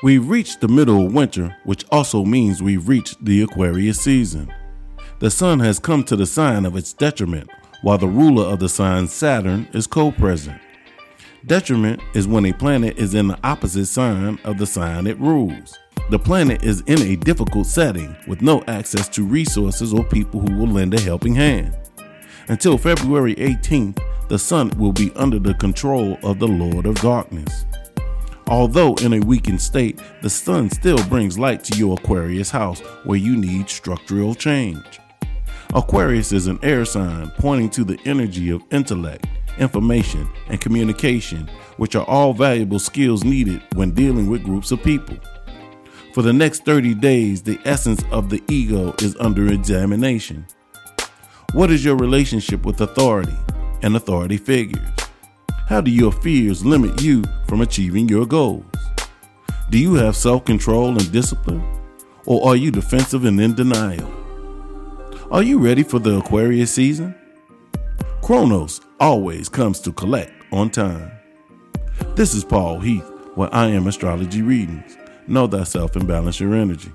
We've reached the middle of winter, which also means we've reached the Aquarius season. The sun has come to the sign of its detriment, while the ruler of the sign, Saturn, is co present. Detriment is when a planet is in the opposite sign of the sign it rules. The planet is in a difficult setting with no access to resources or people who will lend a helping hand. Until February 18th, the sun will be under the control of the Lord of Darkness. Although in a weakened state, the sun still brings light to your Aquarius house where you need structural change. Aquarius is an air sign pointing to the energy of intellect, information, and communication, which are all valuable skills needed when dealing with groups of people. For the next 30 days, the essence of the ego is under examination. What is your relationship with authority and authority figures? How do your fears limit you from achieving your goals? Do you have self control and discipline? Or are you defensive and in denial? Are you ready for the Aquarius season? Kronos always comes to collect on time. This is Paul Heath, where I am astrology readings. Know thyself and balance your energy.